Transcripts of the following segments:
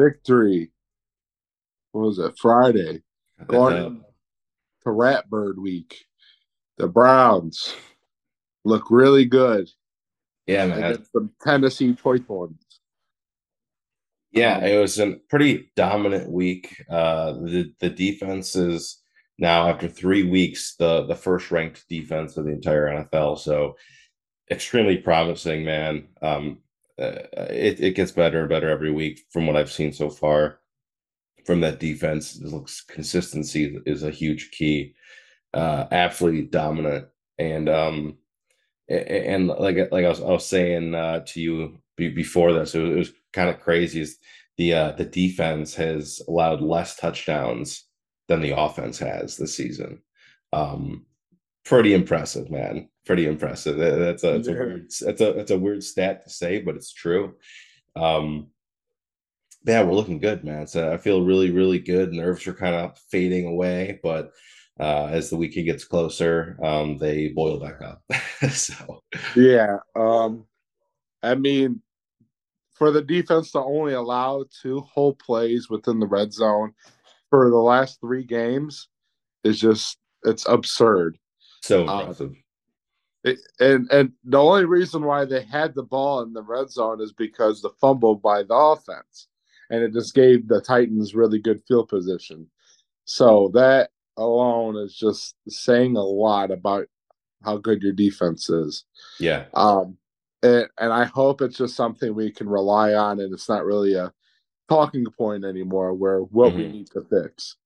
Victory. What was it? Friday. Going to Ratbird Week. The Browns look really good. Yeah, man. The Tennessee Titans. Yeah, it was a pretty dominant week. Uh, the the defense is now after three weeks the the first ranked defense of the entire NFL. So extremely promising, man. Um, it it gets better and better every week from what I've seen so far from that defense. It looks consistency is a huge key. Uh, absolutely dominant, and um, and like like I was, I was saying uh, to you before this, it was, it was kind of crazy. Is the uh, the defense has allowed less touchdowns than the offense has this season. Um, pretty impressive, man. Pretty impressive. That's a, that's a weird that's a that's a weird stat to say, but it's true. Um, yeah, we're looking good, man. So I feel really, really good. Nerves are kind of fading away, but uh, as the weekend gets closer, um, they boil back up. so yeah, um, I mean, for the defense to only allow two whole plays within the red zone for the last three games is just it's absurd. So um, impressive. Um, it, and and the only reason why they had the ball in the red zone is because the fumble by the offense, and it just gave the Titans really good field position. So that alone is just saying a lot about how good your defense is. Yeah. Um, and, and I hope it's just something we can rely on, and it's not really a talking point anymore. Where what mm-hmm. we need to fix.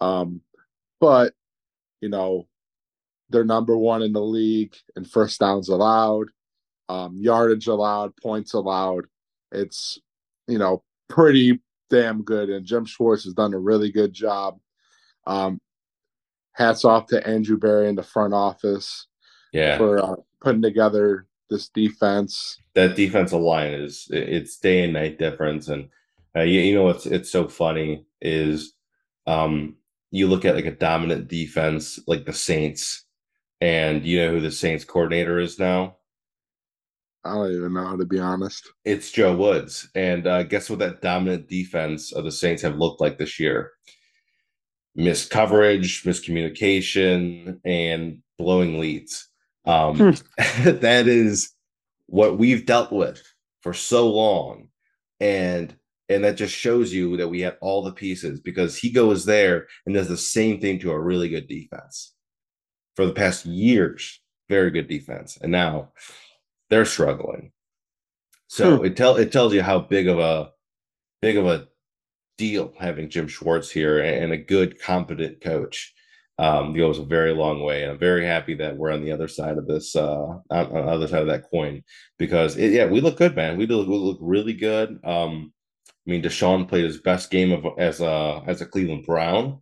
Um, but you know, they're number one in the league in first downs allowed, um, yardage allowed, points allowed. It's you know pretty damn good, and Jim Schwartz has done a really good job. Um, hats off to Andrew Berry in the front office, yeah, for uh, putting together this defense. That defensive line is it's day and night difference, and uh, you, you know what's it's so funny is um you look at like a dominant defense like the Saints and you know who the Saints coordinator is now? I don't even know, to be honest. It's Joe Woods. And uh, guess what that dominant defense of the Saints have looked like this year? Missed coverage, miscommunication, and blowing leads. Um, hmm. that is what we've dealt with for so long. And and that just shows you that we have all the pieces because he goes there and does the same thing to a really good defense for the past years. Very good defense, and now they're struggling. So hmm. it tell it tells you how big of a big of a deal having Jim Schwartz here and a good, competent coach um, goes a very long way. And I'm very happy that we're on the other side of this, uh, on, on the other side of that coin, because it, yeah, we look good, man. We look, we look really good. Um, I mean, Deshaun played his best game of as a as a Cleveland Brown.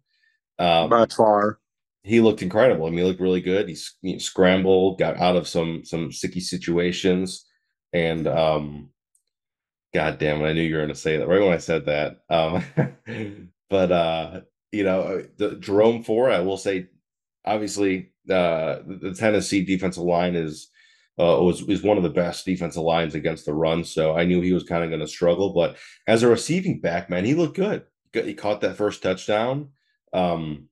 Um, By far, he looked incredible. I mean, he looked really good. He, scrambled, got out of some some sticky situations, and um, God damn it, I knew you were going to say that right when I said that. Um, but uh, you know, the Jerome Ford, I will say, obviously, uh, the Tennessee defensive line is uh, was is one of the best defensive lines against the run. So I knew he was kind of going to struggle, but as a receiving back, man, he looked good. He caught that first touchdown. Um,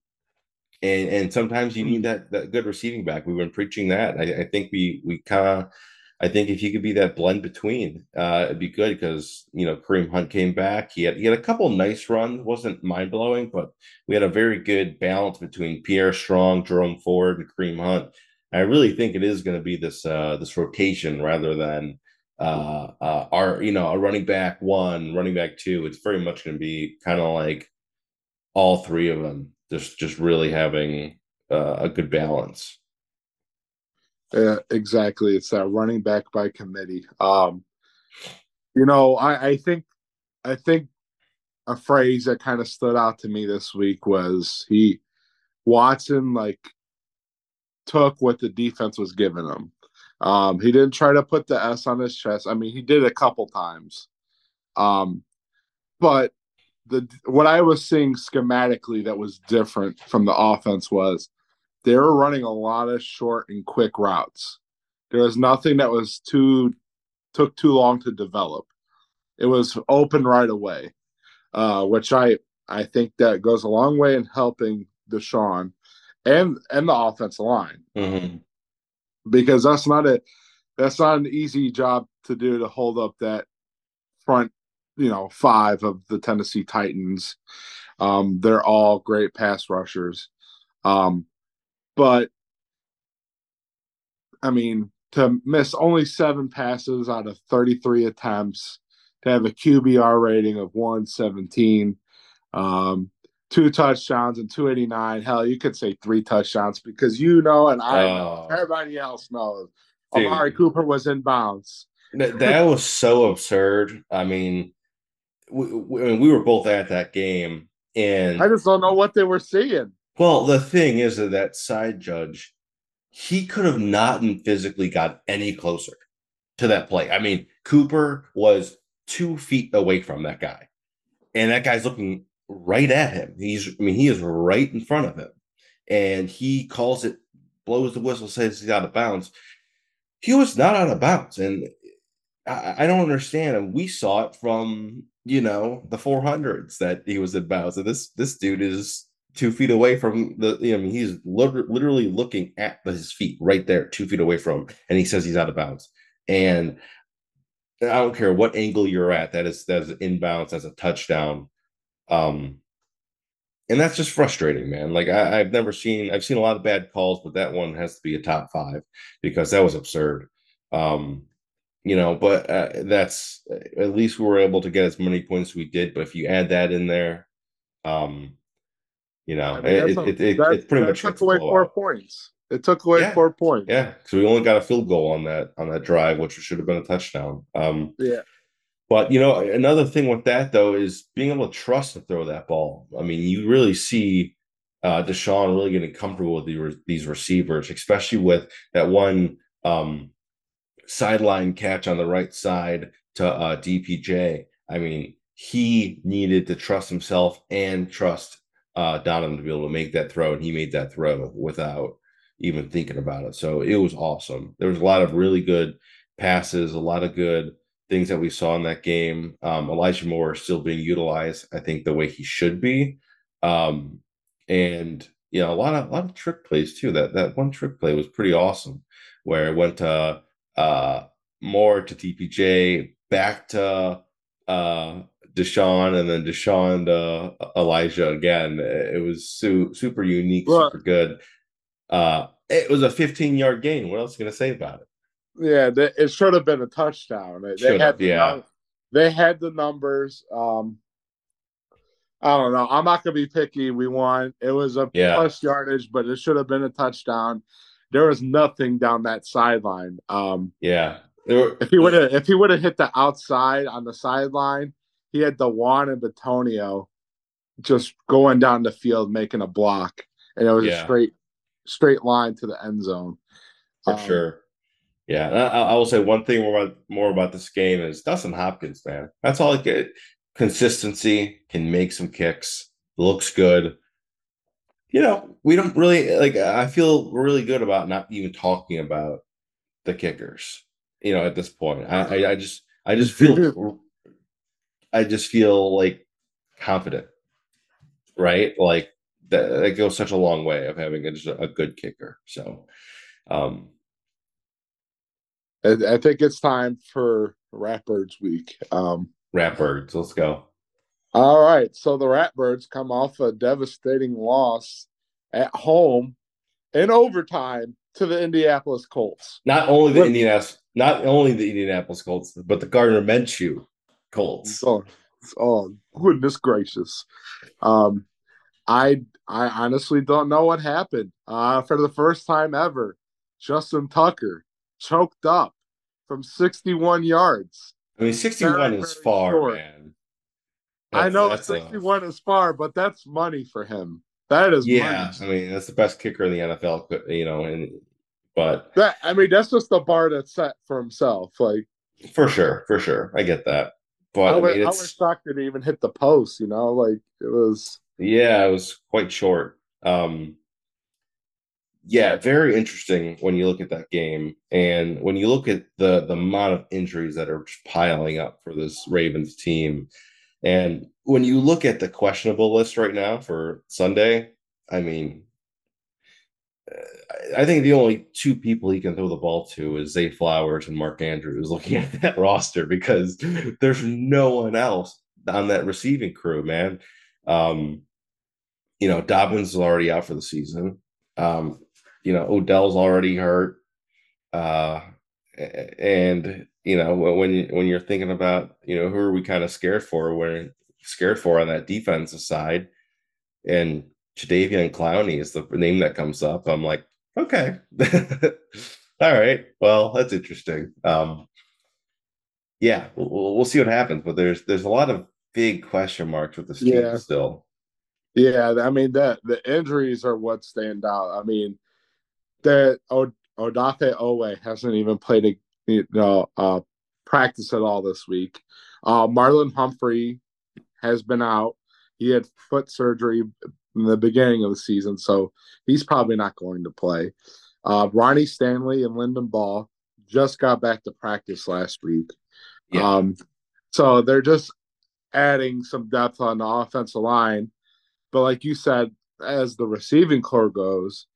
and and sometimes you need that that good receiving back. We've been preaching that. I, I think we we kind of I think if he could be that blend between, uh, it'd be good because you know Kareem Hunt came back. He had he had a couple nice runs, wasn't mind blowing, but we had a very good balance between Pierre Strong, Jerome Ford, and Kareem Hunt. I really think it is going to be this uh, this rotation rather than uh, uh, our you know a running back one, running back two. It's very much going to be kind of like all three of them just just really having uh, a good balance. Yeah, exactly. It's that running back by committee. Um, you know, I, I think I think a phrase that kind of stood out to me this week was he Watson like took what the defense was giving him. Um, he didn't try to put the S on his chest. I mean, he did a couple times. Um, but the what I was seeing schematically that was different from the offense was they were running a lot of short and quick routes. There was nothing that was too took too long to develop. it was open right away, uh, which I I think that goes a long way in helping Deshaun and and the offensive line mm-hmm. because that's not a that's not an easy job to do to hold up that front you know five of the Tennessee Titans. Um, they're all great pass rushers, um, but I mean to miss only seven passes out of 33 attempts, to have a QBR rating of 117, um, two touchdowns and 289. Hell, you could say three touchdowns because you know, and I know, oh. everybody else knows. Dude. Amari Cooper was in bounds. That was so absurd. I mean, we, we, we were both at that game, and I just don't know what they were seeing. Well, the thing is that that side judge, he could have not physically got any closer to that play. I mean, Cooper was two feet away from that guy, and that guy's looking right at him. He's, I mean, he is right in front of him, and he calls it, blows the whistle, says he's out of bounds. He was not out of bounds, and I, I don't understand. And we saw it from you know the 400s that he was bounds, and this this dude is two feet away from the. I mean, he's literally looking at his feet right there, two feet away from, him, and he says he's out of bounds. And I don't care what angle you're at, that is that is inbounds as a touchdown. Um, and that's just frustrating, man. Like I, have never seen, I've seen a lot of bad calls, but that one has to be a top five because that was absurd. Um, you know, but uh, that's at least we were able to get as many points as we did. But if you add that in there, um, you know, I mean, it, a, it, it, it, pretty much took away four out. points. It took away yeah. four points. Yeah, because we only got a field goal on that on that drive, which should have been a touchdown. Um, yeah. But you know, another thing with that though is being able to trust to throw that ball. I mean, you really see uh, Deshaun really getting comfortable with the, these receivers, especially with that one um, sideline catch on the right side to uh, DPJ. I mean, he needed to trust himself and trust uh, Donovan to be able to make that throw, and he made that throw without even thinking about it. So it was awesome. There was a lot of really good passes, a lot of good things that we saw in that game. Um, Elijah Moore is still being utilized, I think, the way he should be. Um, and you know, a lot of a lot of trick plays too. That that one trick play was pretty awesome, where it went to uh, Moore to DPJ, back to uh, Deshaun, and then Deshaun to Elijah again. It was su- super unique, well, super good. Uh, it was a 15 yard gain. What else are you gonna say about it? Yeah, they, it should have been a touchdown. They, they had the, yeah. They had the numbers. Um, I don't know. I'm not gonna be picky. We won. It was a yeah. plus yardage, but it should have been a touchdown. There was nothing down that sideline. Um, yeah. Were, if he would have if he would have hit the outside on the sideline, he had the Juan and Bitonio just going down the field making a block, and it was yeah. a straight straight line to the end zone. For um, sure. Yeah, I, I, will say one thing more about, more about this game is Dustin Hopkins, man. That's all I get. Consistency can make some kicks. Looks good. You know, we don't really like. I feel really good about not even talking about the kickers. You know, at this point, I, I, I just, I just feel, I just feel like confident, right? Like that, that goes such a long way of having a, a good kicker. So, um, I, I think it's time for Ratbirds Week. Um, Ratbirds, let's go. All right. So the Ratbirds come off a devastating loss at home in overtime to the Indianapolis Colts. Not only the Indianapolis, not only the Indianapolis Colts, but the Gardner Minshew Colts. Oh, oh goodness gracious! Um, I I honestly don't know what happened. Uh, for the first time ever, Justin Tucker choked up from 61 yards. I mean, 61 very, is very far, short. man. That's, I know 61 a... is far, but that's money for him. That is yeah. Money. I mean, that's the best kicker in the NFL, you know, and but that I mean, that's just the bar that's set for himself. Like for sure, for sure, I get that. But I, was, I, mean, I was shocked that he even hit the post. You know, like it was. Yeah, it was quite short. Um, yeah, very interesting when you look at that game, and when you look at the the amount of injuries that are piling up for this Ravens team, and when you look at the questionable list right now for Sunday, I mean, I think the only two people he can throw the ball to is Zay Flowers and Mark Andrews. Looking at that roster, because there's no one else on that receiving crew, man. Um, you know, Dobbins is already out for the season. Um, you know, Odell's already hurt. Uh, and you know, when you, when you're thinking about, you know, who are we kind of scared for? We're scared for on that defensive side, and Jadeveon Clowney is the name that comes up. I'm like, okay, all right, well, that's interesting. Um, yeah, we'll, we'll see what happens, but there's there's a lot of big question marks with this team yeah. still. Yeah, I mean that the injuries are what stand out. I mean, that Od- Odafe Oweh hasn't even played a you know uh, practice at all this week. Uh, Marlon Humphrey has been out. He had foot surgery in the beginning of the season, so he's probably not going to play. Uh, Ronnie Stanley and Linderbaum just got back to practice last week. Yeah. Um, so they're just adding some depth on the offensive line. But like you said, as the receiving core goes,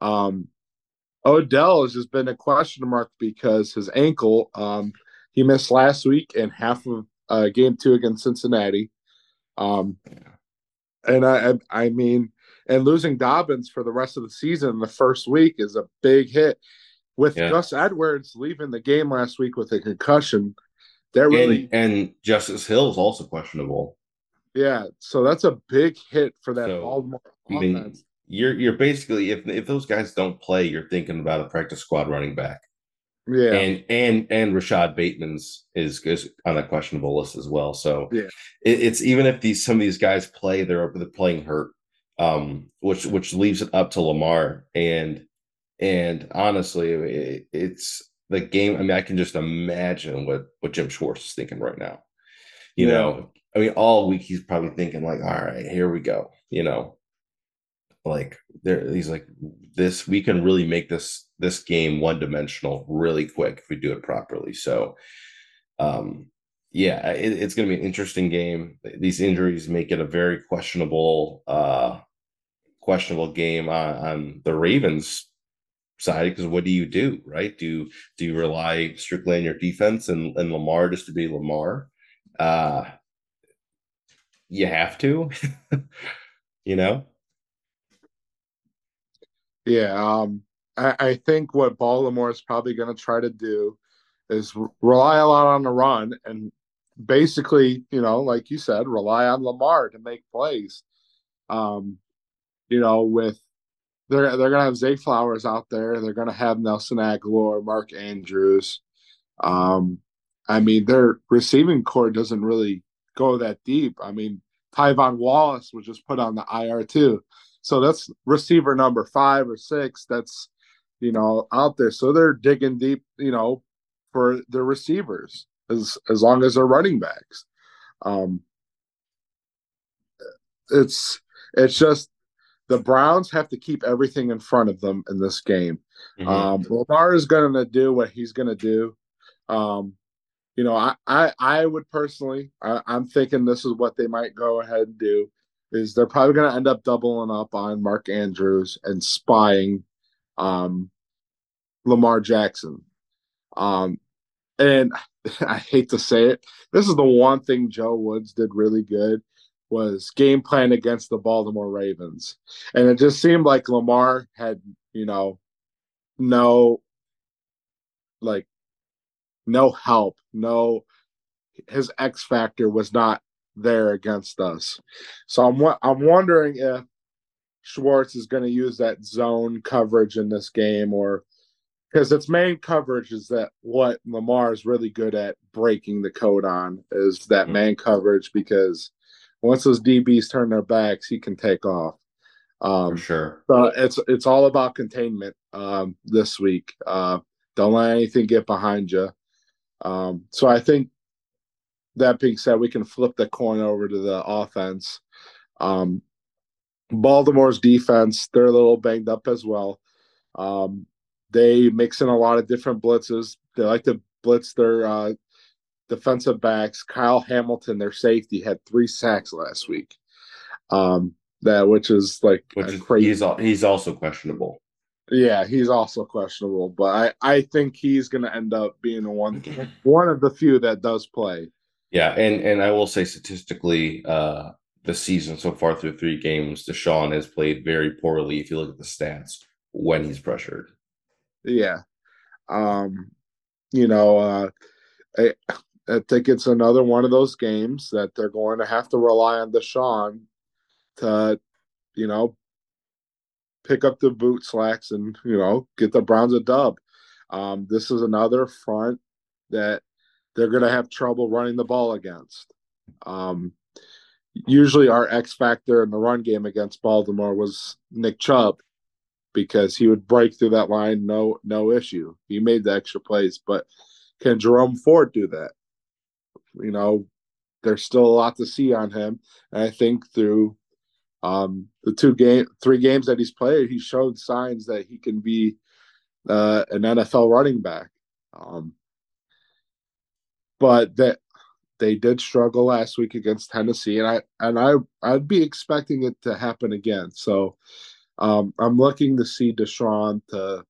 um, Odell has just been a question mark because his ankle, um, he missed last week and half of uh, game two against Cincinnati. Um, and I, I, mean, and losing Dobbins for the rest of the season the first week is a big hit. With yeah. Gus Edwards leaving the game last week with a concussion, that really and, and Justice Hill is also questionable. Yeah, so that's a big hit for that so, Baltimore I mean, you're you're basically if if those guys don't play, you're thinking about a practice squad running back. Yeah, and and and Rashod Bateman's is is on a questionable list as well. So yeah, it, it's even if these some of these guys play, they're they're playing hurt, um, which which leaves it up to Lamar and and honestly, it, it's the game. I mean, I can just imagine what what Jim Schwartz is thinking right now. You yeah. know, I mean, all week he's probably thinking like, "All right, here we go." You know, like there, he's like, "This we can really make this this game one dimensional really quick if we do it properly." So, um, yeah, it, it's going to be an interesting game. These injuries make it a very questionable, uh, questionable game on, on the Ravens side because what do you do right do do you rely strictly on your defense and, and lamar just to be lamar uh you have to you know yeah um I, I think what baltimore is probably going to try to do is rely a lot on the run and basically you know like you said rely on lamar to make plays um you know with they're they're gonna have Zay Flowers out there. They're gonna have Nelson Agholor, Mark Andrews. Um, I mean, their receiving core doesn't really go that deep. I mean, Tylan Wallace was just put on the IR too, so that's receiver number five or six. That's you know out there. So they're digging deep, you know, for the receivers as as long as they're running backs. Um, it's it's just the Browns have to keep everything in front of them in this game. Mm-hmm. Um, Lamar is going to do what he's going to do. Um, you know, I, I, I would personally, I, am thinking this is what they might go ahead and do. Is they're probably going to end up doubling up on Mark Andrews and spying um, Lamar Jackson. Um, and I hate to say it, this is the one thing Joe Woods did really good was game plan against the Baltimore Ravens. And it just seemed like Lamar had, you know, no like no help, no his X factor was not there against us. So I'm I'm wondering if Schwartz is going to use that zone coverage in this game or because its main coverage is that what Lamar is really good at breaking the code on is that mm-hmm. man coverage because once those DBs turn their backs, he can take off. Um, For sure. So it's it's all about containment um, this week. Uh, don't let anything get behind you. Um, so I think that being said, we can flip the coin over to the offense. Um, Baltimore's defense, they're a little banged up as well. Um, they mix in a lot of different blitzes. They like to blitz their uh, defensive backs. Kyle Hamilton, their safety, had three sacks last week. Um, that which is like which is, crazy. He's he's also questionable. Yeah, he's also questionable, but I I think he's going to end up being the one one of the few that does play. Yeah, and and I will say statistically, uh, the season so far through three games, Deshaun has played very poorly. If you look at the stats when he's pressured. Yeah, um, you know, uh, I, I think it's another one of those games that they're going to have to rely on Deshaun to, you know, pick up the boot slacks and you know get the Browns a dub. Um, this is another front that they're going to have trouble running the ball against. Um, usually, our X factor in the run game against Baltimore was Nick Chubb because he would break through that line no no issue. He made the extra plays, but can Jerome Ford do that? You know, there's still a lot to see on him, and I think through um, the two game, three games that he's played, he showed signs that he can be uh, an NFL running back. Um, but that they did struggle last week against Tennessee, and I and I I'd be expecting it to happen again. So um, I'm looking to see Deshaun to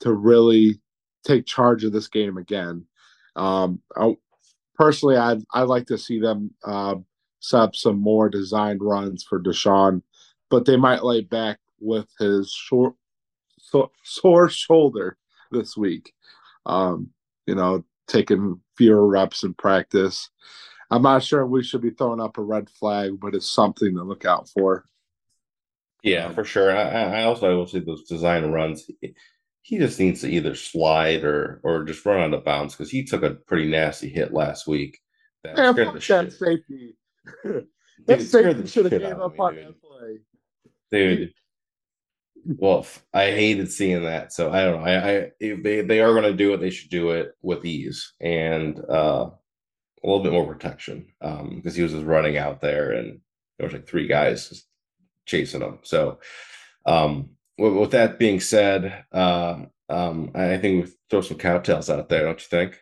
to really take charge of this game again. Um, I, personally, I'd I'd like to see them uh, set up some more designed runs for Deshaun, but they might lay back with his short, so, sore shoulder this week. Um, you know, taking fewer reps in practice. I'm not sure we should be throwing up a red flag, but it's something to look out for. Yeah, for sure. I, I also I will say those design runs. He just needs to either slide or or just run out of bounds because he took a pretty nasty hit last week. That Man, fuck that shit. safety. that safety should have gave up on that play, dude. Well, I hated seeing that. So I don't know. I, I if they they are going to do it, they should do it with ease and uh, a little bit more protection Um, because um, he was just running out there and there was like three guys chasing him. So um, with, with that being said, uh, um, I think we throw some cowtails out there, don't you think?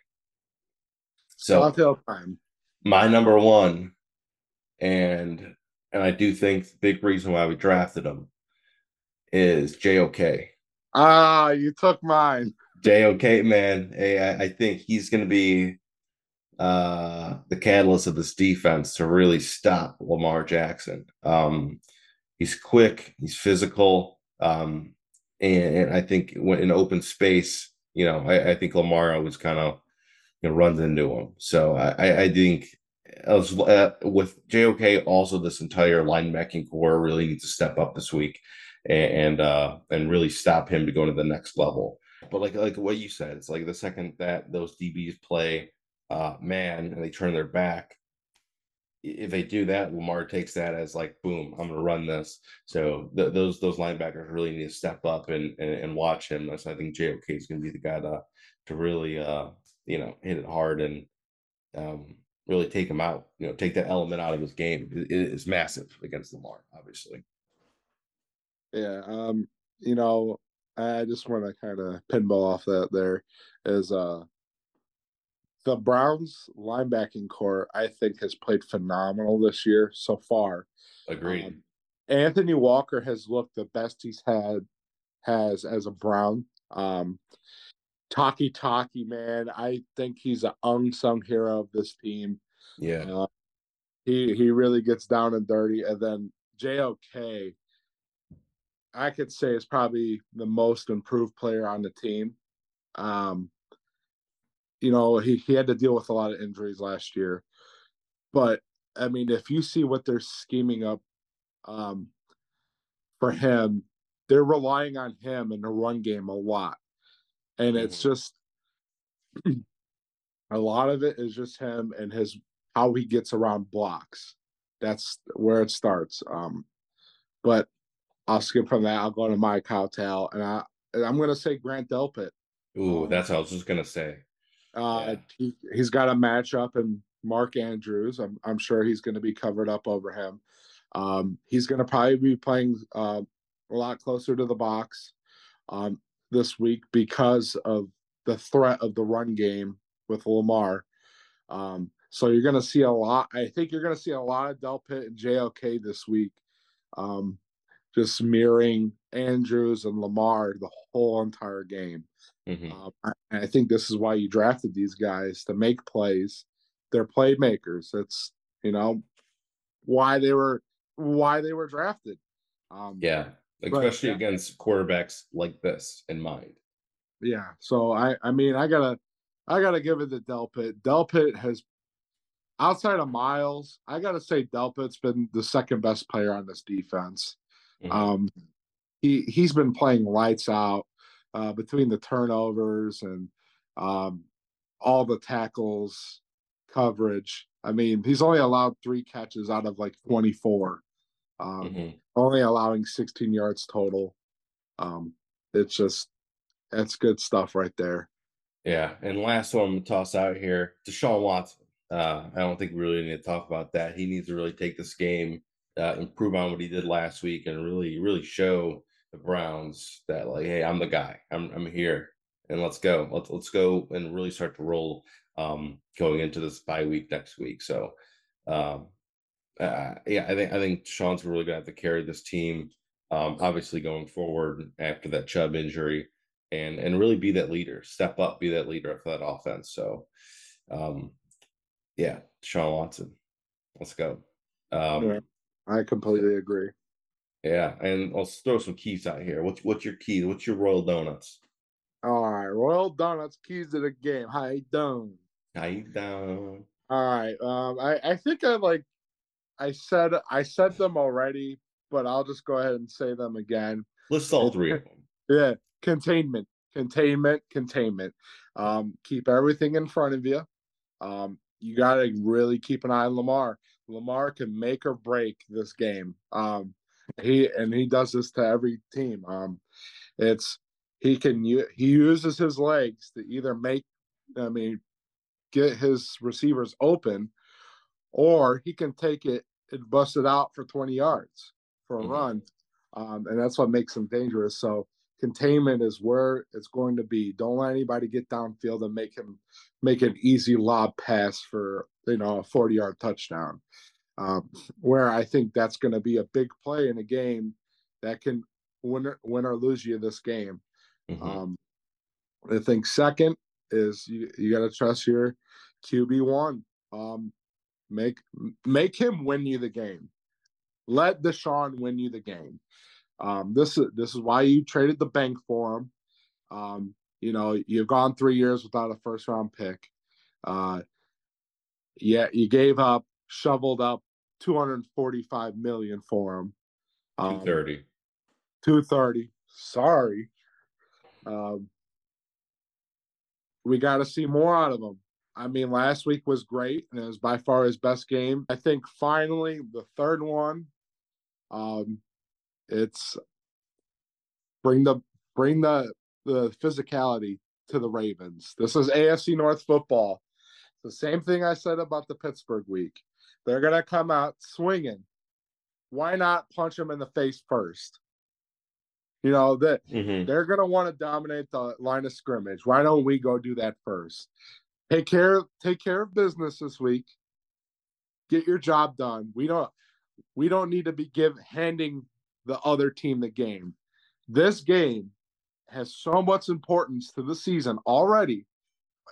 So cowtail time. My number one and and I do think the big reason why we drafted him is JOK. Ah, you took mine. JOK, man. Hey, I, I think he's going to be uh, the catalyst of this defense to really stop Lamar Jackson. Um, he's quick, he's physical, um, and, and, I think when in open space, you know, I, I think Lamar was kind of you know runs into him. So I, I think as uh, with JOK, also this entire linebacking core really needs to step up this week and and, uh, and really stop him to go to the next level. But like like what you said, it's like the second that those DBs play uh, man and they turn their back, if they do that, Lamar takes that as like, boom, I'm going to run this. So th- those those linebackers really need to step up and and, and watch him. So I think JOK is going to be the guy to to really uh, you know hit it hard and um, really take him out, you know, take that element out of his game it is massive against Lamar, obviously. Yeah. Um, you know, I just want to kind of pinball off that there is uh the Browns linebacking core, I think, has played phenomenal this year so far. Agreed. Um, Anthony Walker has looked the best he's had has as a Brown. Um, Takitaki, man, I think he's an unsung hero of this team. Yeah. Uh, he he really gets down and dirty. And then JOK, I could say is probably the most improved player on the team. Um, you know, he, he had to deal with a lot of injuries last year. But I mean, if you see what they're scheming up um, for him, they're relying on him in the run game a lot and it's mm-hmm. just a lot of it is just him and his how he gets around blocks. That's where it starts. Um, but I'll skip from that. I'll go to my cowtail, and I I'm gonna say Grant Delpit. Ooh, that's what I was just gonna say. Uh, yeah. he he's got a matchup and Mark Andrews. I'm I'm sure he's gonna be covered up over him. Um, he's gonna probably be playing uh, a lot closer to the box. Um, this week because of the threat of the run game with Lamar. Um, so you're going to see a lot. I think you're going to see a lot of Delpit and JOK this week, um, just mirroring Andrews and Lamar the whole entire game. Mm-hmm. Um, I, I think this is why you drafted these guys to make plays. They're playmakers. It's you know why they were why they were drafted. Um, yeah, especially but, against quarterbacks like this in mind. Yeah, so I I mean I gotta I gotta give it to Delpit. Delpit has outside of Myles, I gotta say Delpit's been the second best player on this defense. Mm-hmm. Um, he he's been playing lights out uh, between the turnovers and um, all the tackles, coverage. I mean, he's only allowed three catches out of like 24, um, mm-hmm. only allowing 16 yards total. Um, it's just that's good stuff right there. Yeah, and last one I'm gonna toss out here, Deshaun Watson. Uh, I don't think we really need to talk about that. He needs to really take this game, uh, improve on what he did last week, and really, really show the Browns that like, hey, I'm the guy. I'm I'm here, and let's go. Let's let's go and really start to roll um, going into this bye week next week. So, um, uh, yeah, I think I think Sean's really going to have to carry this team. Um, obviously, going forward after that Chubb injury, and and really be that leader, step up, be that leader for that offense. So, um, yeah, Sean Watson, let's go. Um, I completely agree. Yeah, and I'll throw some keys out here. What's what's your key? What's your Royal Donuts? All right, Royal Donuts keys to the game. How you doing? How you doing? All right. Um, I I think I like I said I said them already, but I'll just go ahead and say them again. List all three of them. Yeah, containment, containment, containment. Um, keep everything in front of you. Um, you got to really keep an eye on Lamar. Lamar can make or break this game. Um, he and he does this to every team. Um, it's he can he uses his legs to either make, I mean, get his receivers open, or he can take it and bust it out for 20 yards for a mm-hmm. run. Um, and that's what makes him dangerous. So containment is where it's going to be. Don't let anybody get downfield and make him make an easy lob pass for you know a 40 yard touchdown. Um, where I think that's going to be a big play in a game that can win or, win or lose you this game. Mm-hmm. Um, I think second is you, you got to trust your QB one. Um, make make him win you the game. Let Deshaun win you the game. Um, this is this is why you traded the bank for him. Um, you know, you've gone three years without a first round pick. Uh, yeah, you gave up, shoveled up 245 million for him. Um, 230. 230. Sorry. Um, we got to see more out of him. I mean, last week was great, and it was by far his best game. I think finally the third one, um, it's bring the bring the the physicality to the Ravens. This is AFC North football. The same thing I said about the Pittsburgh week. They're gonna come out swinging. Why not punch them in the face first? You know that mm-hmm. they're gonna want to dominate the line of scrimmage. Why don't we go do that first? Take care, take care of business this week. Get your job done. We don't, we don't need to be give handing the other team the game. This game has so much importance to the season already.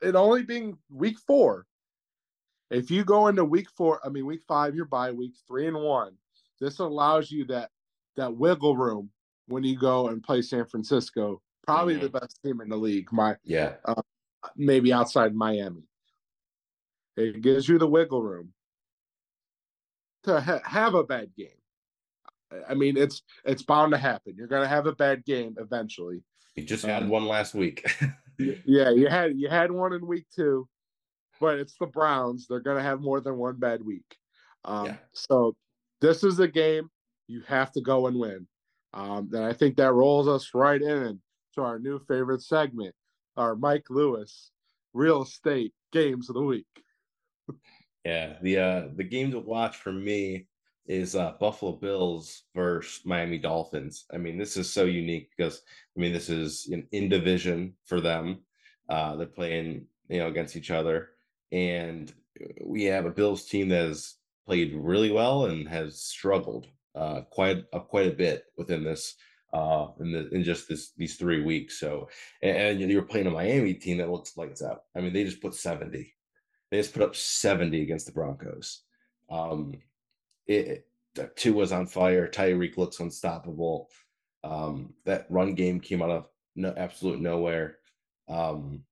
It only being week four. If you go into week four, I mean week five, you're by week three and one. This allows you that that wiggle room when you go and play San Francisco. Probably mm-hmm. the best team in the league. My yeah, uh, maybe outside Miami. It gives you the wiggle room to ha- have a bad game. I mean, it's it's bound to happen. You're going to have a bad game eventually. You just had um, one last week. yeah, you had you had one in week two, but it's the Browns. They're going to have more than one bad week. Um, yeah. So this is a game you have to go and win. Um, and I think that rolls us right in to our new favorite segment, our Mike Lewis real estate games of the week. yeah, the uh the game to watch for me is uh, Buffalo Bills versus Miami Dolphins. I mean, this is so unique because I mean, this is an in division for them. Uh, they're playing, you know, against each other, and we have a Bills team that has played really well and has struggled uh, quite uh, quite a bit within this uh, in the in just this these three weeks. So, and, and you're playing a Miami team that looks lights out. I mean, they just put seventy. They just put up seventy against the Broncos. Um, it, it Tua was on fire. Tyreek looks unstoppable. Um, that run game came out of no absolute nowhere. Um,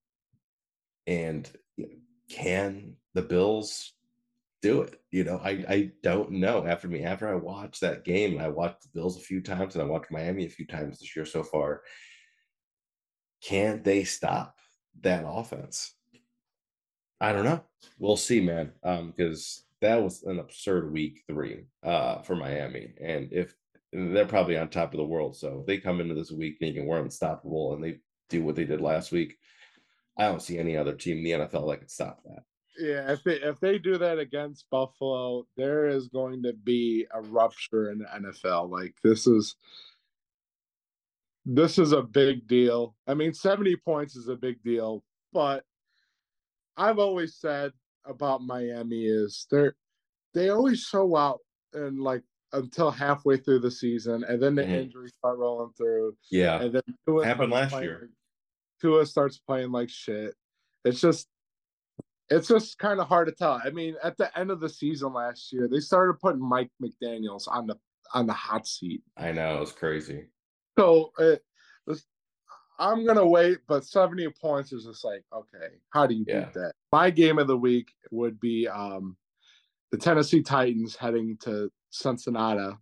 and can the Bills do it? You know, I I don't know. After me, after I watched that game, I watched the Bills a few times and I watched Miami a few times this year so far. Can't they stop that offense? I don't know. We'll see, man. Um, because that was an absurd week three uh for Miami. And if they're probably on top of the world, so they come into this week thinking we're unstoppable and they do what they did last week. I don't see any other team in the NFL that could stop that. Yeah, if they if they do that against Buffalo, there is going to be a rupture in the NFL. Like this is this is a big deal. I mean, 70 points is a big deal, but I've always said about Miami is they're they always show out and like until halfway through the season, and then the mm-hmm. injuries start rolling through. Yeah, and then Tua happened last playing, year. Tua starts playing like shit. It's just, it's just kind of hard to tell. I mean, at the end of the season last year, they started putting Mike McDaniel's on the on the hot seat. I know it was crazy. So it, I'm gonna wait, but 70 points is just like, okay, how do you yeah. beat that? My game of the week would be um, the Tennessee Titans heading to Cincinnati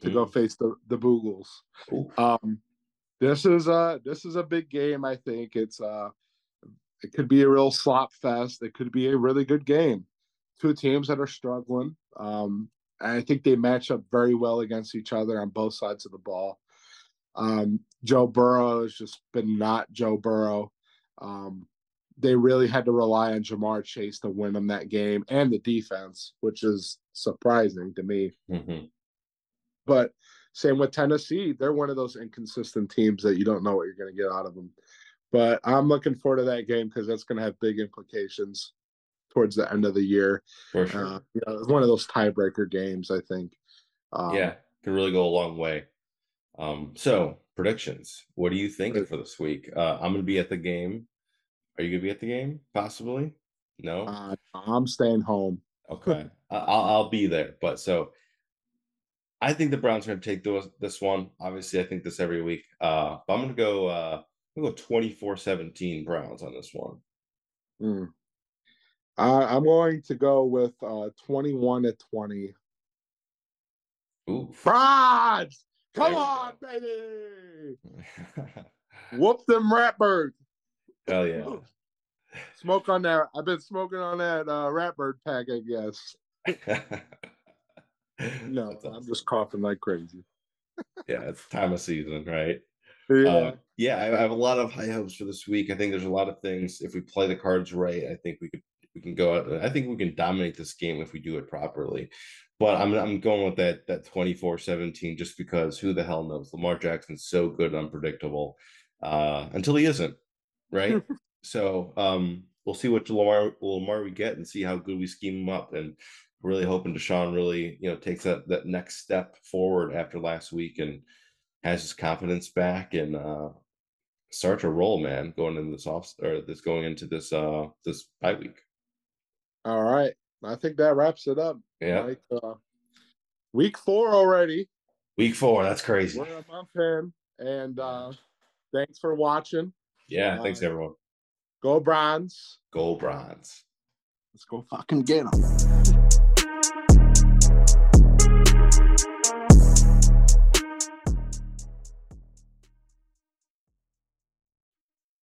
to mm. go face the the Boogles. Um, this is a this is a big game. I think it's uh it could be a real slop fest. It could be a really good game. Two teams that are struggling. Um, I think they match up very well against each other on both sides of the ball. Um, Joe Burrow has just been not Joe Burrow. Um, they really had to rely on Ja'Marr Chase to win them that game and the defense, which is surprising to me. Mm-hmm. But same with Tennessee. They're one of those inconsistent teams that you don't know what you're going to get out of them. But I'm looking forward to that game because that's going to have big implications towards the end of the year. For sure. Uh, you know, it's one of those tiebreaker games, I think. Um, yeah, can really go a long way. Um, so predictions. What are you thinking for this week? Uh, I'm going to be at the game. Are you going to be at the game? Possibly. No. Uh, I'm staying home. Okay, I'll, I'll be there. But so I think the Browns are going to take this, this one. Obviously, I think this every week. Uh, but I'm going to go. Uh, I'm to go 24-17 Browns on this one. Mm. Uh, I'm going to go with uh, 21 to 20. Ooh. Browns! Come on, baby. Whoop them ratbirds. Hell yeah. Smoke on that. I've been smoking on that uh, ratbird pack, I guess. no, awesome. I'm just coughing like crazy. yeah, it's time of season, right? Yeah. Uh, yeah, I, I have a lot of high hopes for this week. I think there's a lot of things. If we play the cards right, I think we could we can go out. I think we can dominate this game if we do it properly. But I'm I'm going with that that 24-17 just because who the hell knows? Lamar Jackson's so good unpredictable. Uh, until he isn't, right? so um we'll see what Lamar Lamar we get and see how good we scheme him up. And really hoping Deshaun really, you know, takes that that next step forward after last week and has his confidence back and uh start to roll, man, going into this off or this going into this uh this bye week. All right. I think that wraps it up. Yeah. Like, uh, week four already. Week four. That's crazy. We're a month in. And uh, thanks for watching. Yeah. Thanks, uh, everyone. Go Browns. Go Browns. Let's go fucking get them.